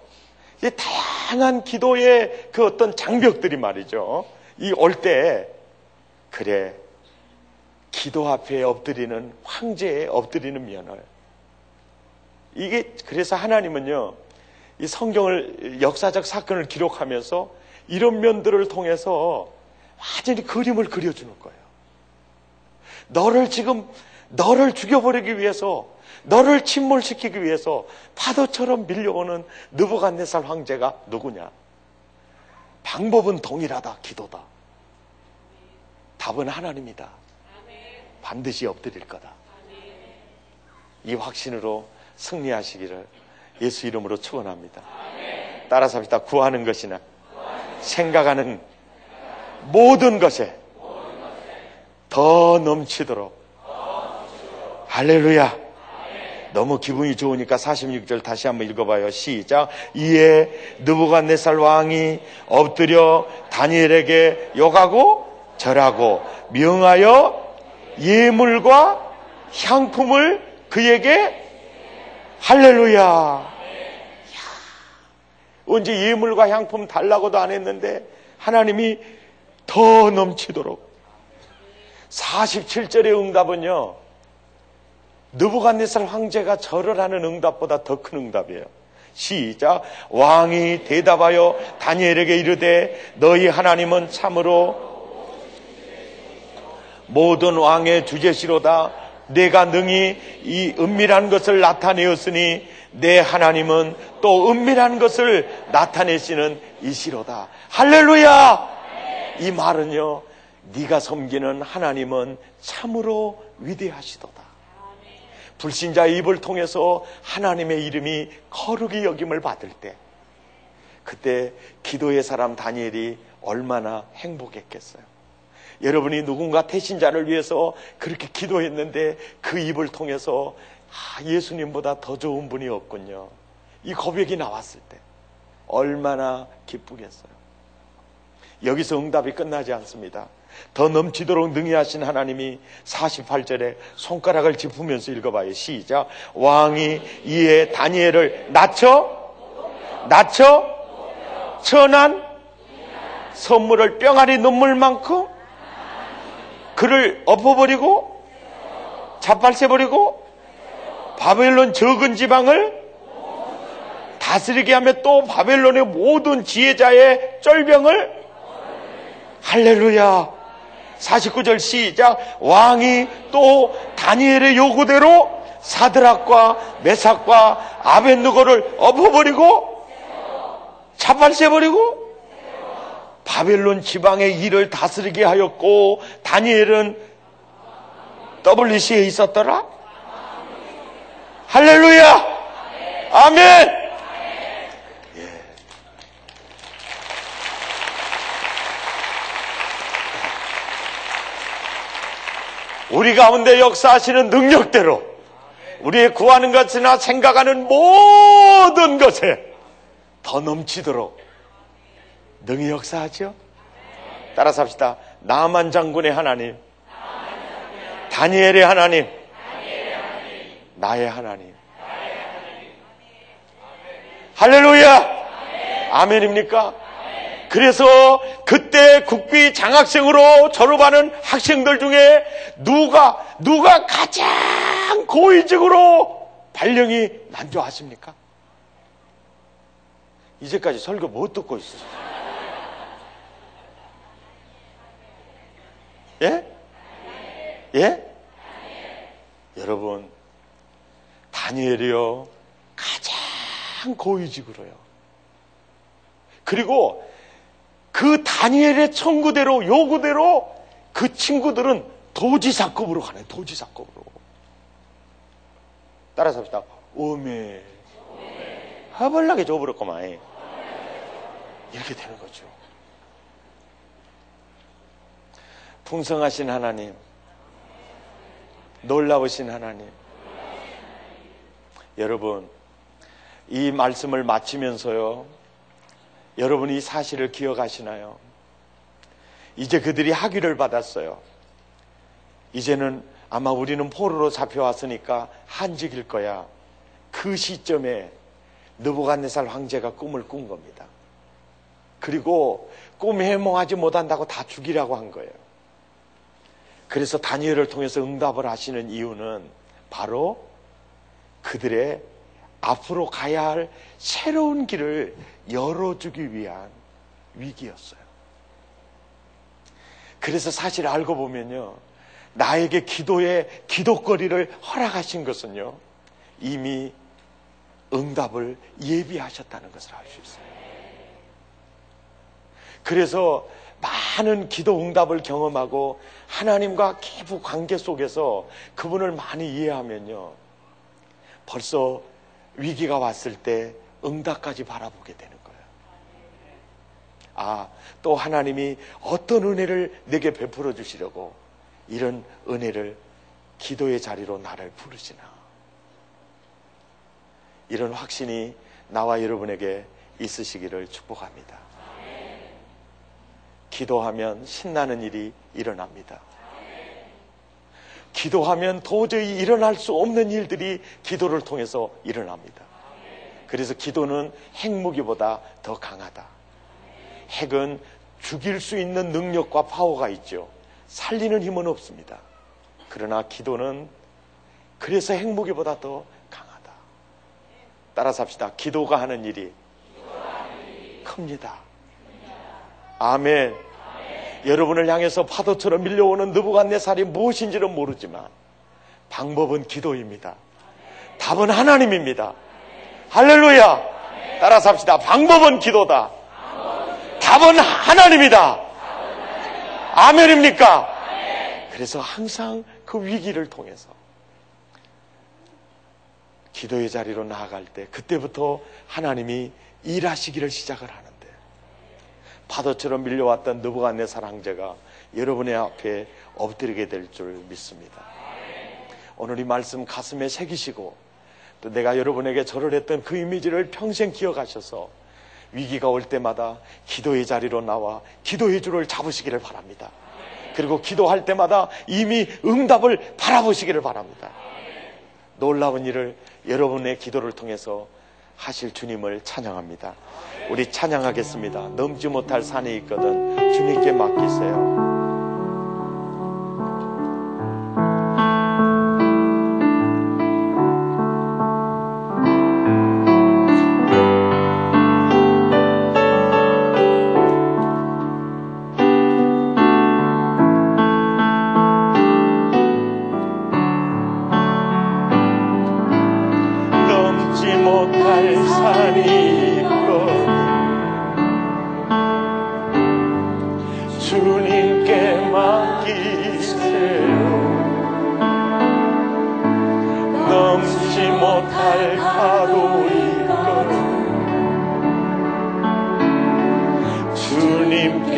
이 다양한 기도의 그 어떤 장벽들이 말이죠. 이 올 때 그래 기도 앞에 엎드리는 황제에 엎드리는 면을 이게 그래서 하나님은요 이 성경을 역사적 사건을 기록하면서 이런 면들을 통해서 완전히 그림을 그려주는 거예요. 너를 지금 너를 죽여버리기 위해서 너를 침몰시키기 위해서 파도처럼 밀려오는 느부갓네살 황제가 누구냐? 방법은 동일하다. 기도다. 답은 하나님이다. 반드시 엎드릴 거다. 이 확신으로 승리하시기를 예수 이름으로 축원합니다. 따라서 합시다. 구하는 것이나 생각하는 모든 것에 더 넘치도록 할렐루야. 너무 기분이 좋으니까 46절 다시 한번 읽어봐요. 시작. 이에 느부갓네살 왕이 엎드려 다니엘에게 욕하고 절하고 명하여 예물과 향품을 그에게 할렐루야. 언제 예물과 향품 달라고도 안 했는데 하나님이 더 넘치도록 47절의 응답은요. 느부갓네살 황제가 절을 하는 응답보다 더 큰 응답이에요. 시작. 왕이 대답하여 다니엘에게 이르되 너희 하나님은 참으로 모든 왕의 주제시로다. 내가 능히 이 은밀한 것을 나타내었으니 내 하나님은 또 은밀한 것을 나타내시는 이시로다. 할렐루야! 이 말은요. 네가 섬기는 하나님은 참으로 위대하시도다. 불신자의 입을 통해서 하나님의 이름이 거룩히 여김을 받을 때 그때 기도의 사람 다니엘이 얼마나 행복했겠어요. 여러분이 누군가 태신자를 위해서 그렇게 기도했는데 그 입을 통해서 아, 예수님보다 더 좋은 분이 없군요. 이 고백이 나왔을 때 얼마나 기쁘겠어요. 여기서 응답이 끝나지 않습니다. 더 넘치도록 능히 하신 하나님이 48절에 손가락을 짚으면서 읽어봐요. 시작. 왕이 이에 다니엘을 낮춰, 낮춰, 천한 선물을 뿅아리 눈물만큼 그를 엎어버리고 자팔세버리고 바벨론 적은 지방을 다스리게 하며 또 바벨론의 모든 지혜자의 쫄병을 할렐루야. 49절 시작. 왕이 또 다니엘의 요구대로 사드락과 메삭과 아벤누고를 엎어버리고 자발세버리고 바벨론 지방의 일을 다스리게 하였고 다니엘은 WC에 있었더라? 할렐루야! 아멘! 우리 가운데 역사하시는 능력대로 우리의 구하는 것이나 생각하는 모든 것에 더 넘치도록 능히 역사하죠. 따라서 합시다. 나만 장군의 하나님, 다니엘의 하나님, 나의 하나님. 할렐루야! 아멘입니까? 그래서 그때 국비 장학생으로 졸업하는 학생들 중에 누가, 누가 가장 고위직으로 발령이 난조하십니까? 이제까지 설교 못 듣고 있어요. 예? 예? 여러분, 다니엘이요, 가장 고위직으로요. 그리고 그 다니엘의 청구대로 요구대로 그 친구들은 도지사급으로 가네 도지사급으로 따라서 합시다 오메 허벌나게 줘버렸구만 이렇게 되는 거죠 풍성하신 하나님 놀라우신 하나님 여러분 이 말씀을 마치면서요 여러분이 이 사실을 기억하시나요? 이제 그들이 학위를 받았어요. 이제는 아마 우리는 포로로 잡혀왔으니까 한직일 거야. 그 시점에 느부갓네살 황제가 꿈을 꾼 겁니다. 그리고 꿈 해몽하지 못한다고 다 죽이라고 한 거예요. 그래서 다니엘을 통해서 응답을 하시는 이유는 바로 그들의 앞으로 가야 할 새로운 길을 열어주기 위한 위기였어요. 그래서 사실 알고 보면요. 나에게 기도의 기도거리를 허락하신 것은요. 이미 응답을 예비하셨다는 것을 알 수 있어요. 그래서 많은 기도 응답을 경험하고 하나님과 깊은 관계 속에서 그분을 많이 이해하면요. 벌써 위기가 왔을 때 응답까지 바라보게 되는 거예요. 아, 또 하나님이 어떤 은혜를 내게 베풀어 주시려고 이런 은혜를 기도의 자리로 나를 부르시나. 이런 확신이 나와 여러분에게 있으시기를 축복합니다. 기도하면 신나는 일이 일어납니다. 기도하면 도저히 일어날 수 없는 일들이 기도를 통해서 일어납니다. 그래서 기도는 핵무기보다 더 강하다. 핵은 죽일 수 있는 능력과 파워가 있죠. 살리는 힘은 없습니다. 그러나 기도는 그래서 핵무기보다 더 강하다. 따라서 합시다. 기도가 하는 일이 큽니다. 아멘. 여러분을 향해서 파도처럼 밀려오는 느부갓네살이 무엇인지는 모르지만 방법은 기도입니다. 답은 하나님입니다. 할렐루야. 따라서 합시다. 방법은 기도다. 답은 하나님이다. 아멘입니까? 그래서 항상 그 위기를 통해서 기도의 자리로 나아갈 때 그때부터 하나님이 일하시기를 시작을 하는데 파도처럼 밀려왔던 느부갓네살 황제가 여러분의 앞에 엎드리게 될 줄 믿습니다. 오늘 이 말씀 가슴에 새기시고 또 내가 여러분에게 절을 했던 그 이미지를 평생 기억하셔서 위기가 올 때마다 기도의 자리로 나와 기도의 줄을 잡으시기를 바랍니다. 그리고 기도할 때마다 이미 응답을 바라보시기를 바랍니다. 놀라운 일을 여러분의 기도를 통해서 하실 주님을 찬양합니다. 우리 찬양하겠습니다. 넘지 못할 산이 있거든 주님께 맡기세요.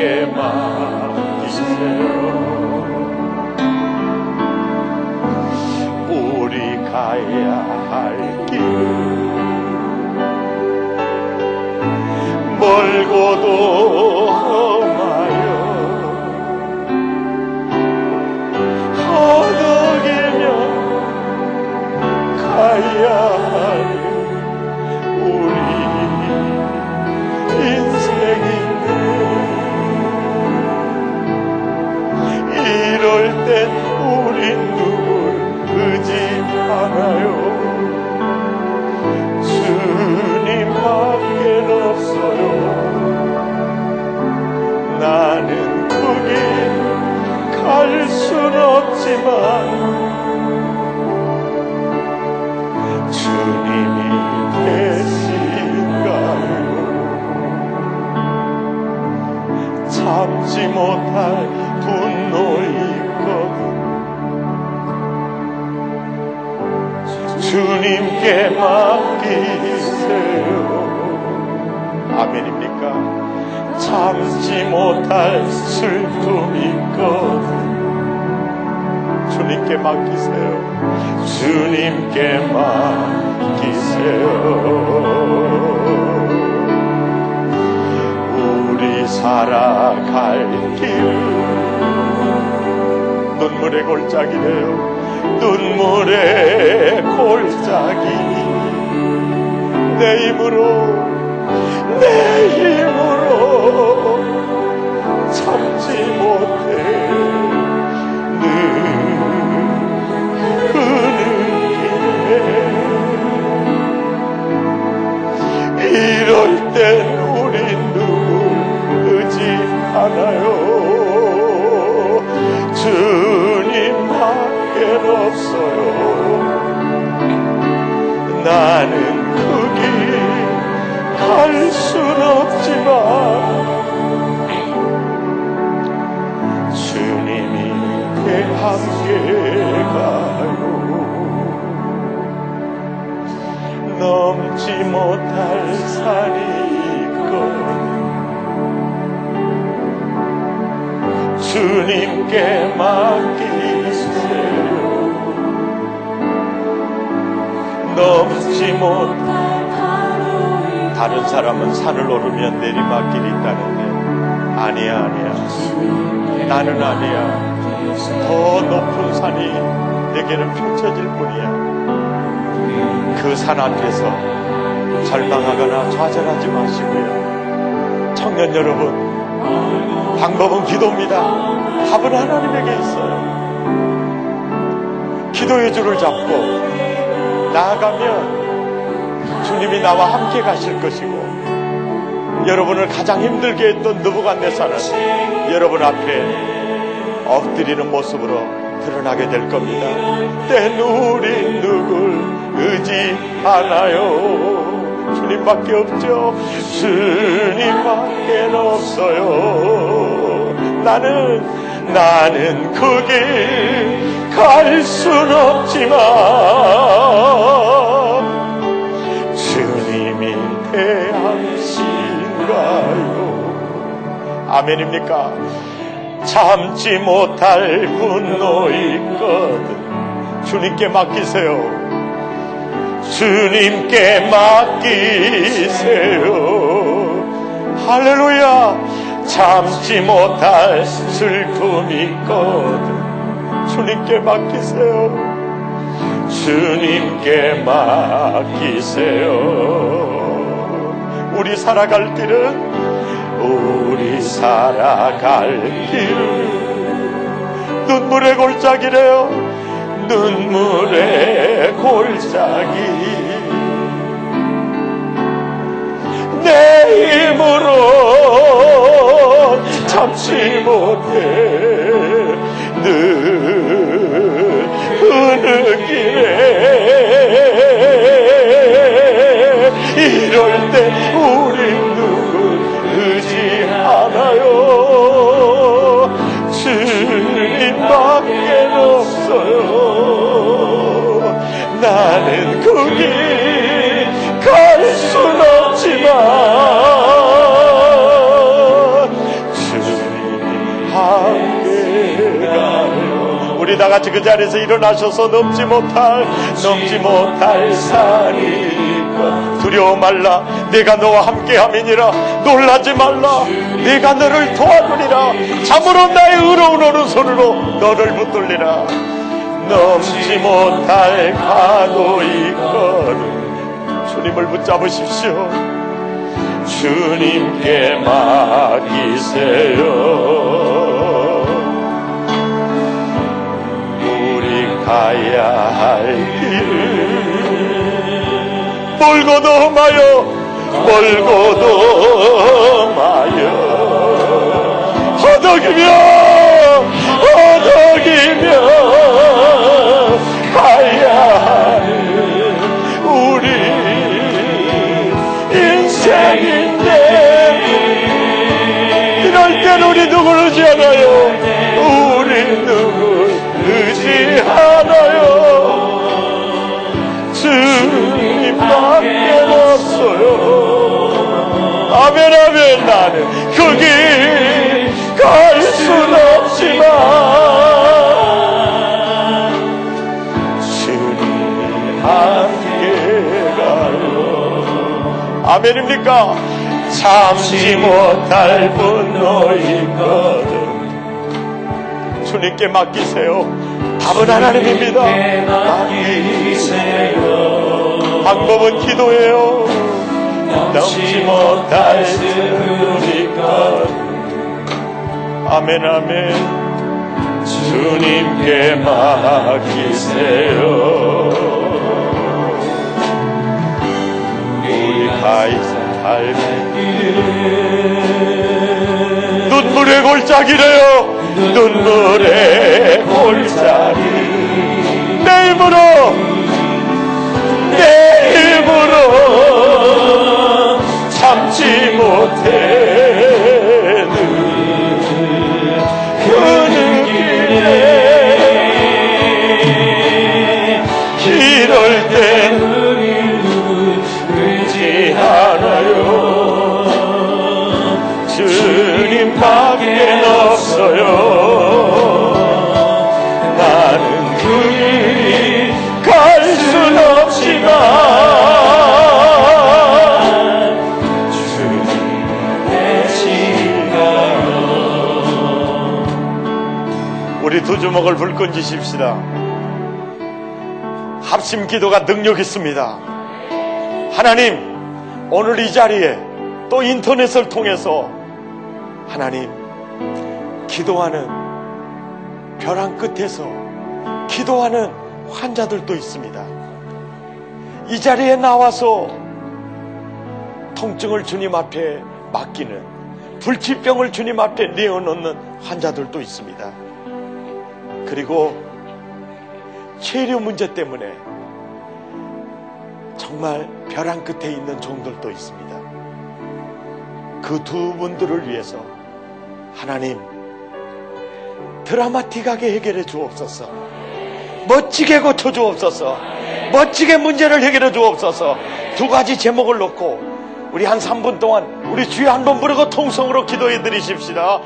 내게 맡기세요 우리 가야 할 길 멀고도 험하여 허덕이며 가야 없지만 주님이 계실까요 잡지 못할 분노이거든 주님께 맡기세요. 아멘입니까? 잡지 못할 슬픔이거든 주님께 맡기세요. 주님께 맡기세요. 우리 살아갈 길 눈물의 골짜기래요. 눈물의 골짜기 내 힘으로 좌절하지 마시고요 청년 여러분 방법은 기도입니다 답은 하나님에게 있어요 기도의 줄을 잡고 나아가면 주님이 나와 함께 가실 것이고 여러분을 가장 힘들게 했던 느부갓네살은 여러분 앞에 엎드리는 모습으로 드러나게 될 겁니다. 땐 우리 누굴 의지하나요? 주님밖에 없죠. 주님밖에 없어요. 나는 나는 거기 갈순 없지만 주님이 대하신가요? 아멘입니까? 참지 못할 분노 있거든. 주님께 맡기세요. 주님께 맡기세요. 할렐루야. 참지 못할 슬픔 있거든. 주님께 맡기세요. 주님께 맡기세요. 우리 살아갈 길은 우리 살아갈 길은 눈물의 골짜기래요. 눈물의 골짜기. 내 힘으로 참지 못해 늘 길에 거기 갈순 없지만 주님이 함께 가요. 우리 다 같이 그 자리에서 일어나셔서 넘지 못할 넘지 못할 산이 두려워 말라. 내가 너와 함께 함이니라. 놀라지 말라. 내가 너를 도와주리라. 참으로 나의 의로운 오른손으로 너를 붙들리라 넘지 못할 가도 있거든 주님을 붙잡으십시오. 주님께 맡기세요. 우리 가야 할 길을 멀고도 마요. 멀고도 마요. 허덕이며 허덕이며 아멘입니까? 참지 못할 분노 있거든. 주님께 맡기세요. 답은 하나님입니다. 방법은 기도예요. 넘지 못할 스우니까 아멘 아멘 주님께 맡기세요. 나의 삶의 눈물의 골짜기래요. 눈물의 골짜기. 내 힘으로 내 힘으로 참지 못해. 제목을 불끈 지십시다. 합심 기도가 능력 있습니다. 하나님, 오늘 이 자리에 또 인터넷을 통해서 하나님, 기도하는 벼랑 끝에서 기도하는 환자들도 있습니다. 이 자리에 나와서 통증을 주님 앞에 맡기는 불치병을 주님 앞에 내어놓는 환자들도 있습니다. 그리고 체류 문제 때문에 정말 벼랑 끝에 있는 종들도 있습니다. 그 두 분들을 위해서 하나님 드라마틱하게 해결해 주옵소서. 멋지게 고쳐 주옵소서. 멋지게 문제를 해결해 주옵소서. 두 가지 제목을 놓고 우리 한 3분 동안 우리 주여 한 번 부르고 통성으로 기도해 드리십시다.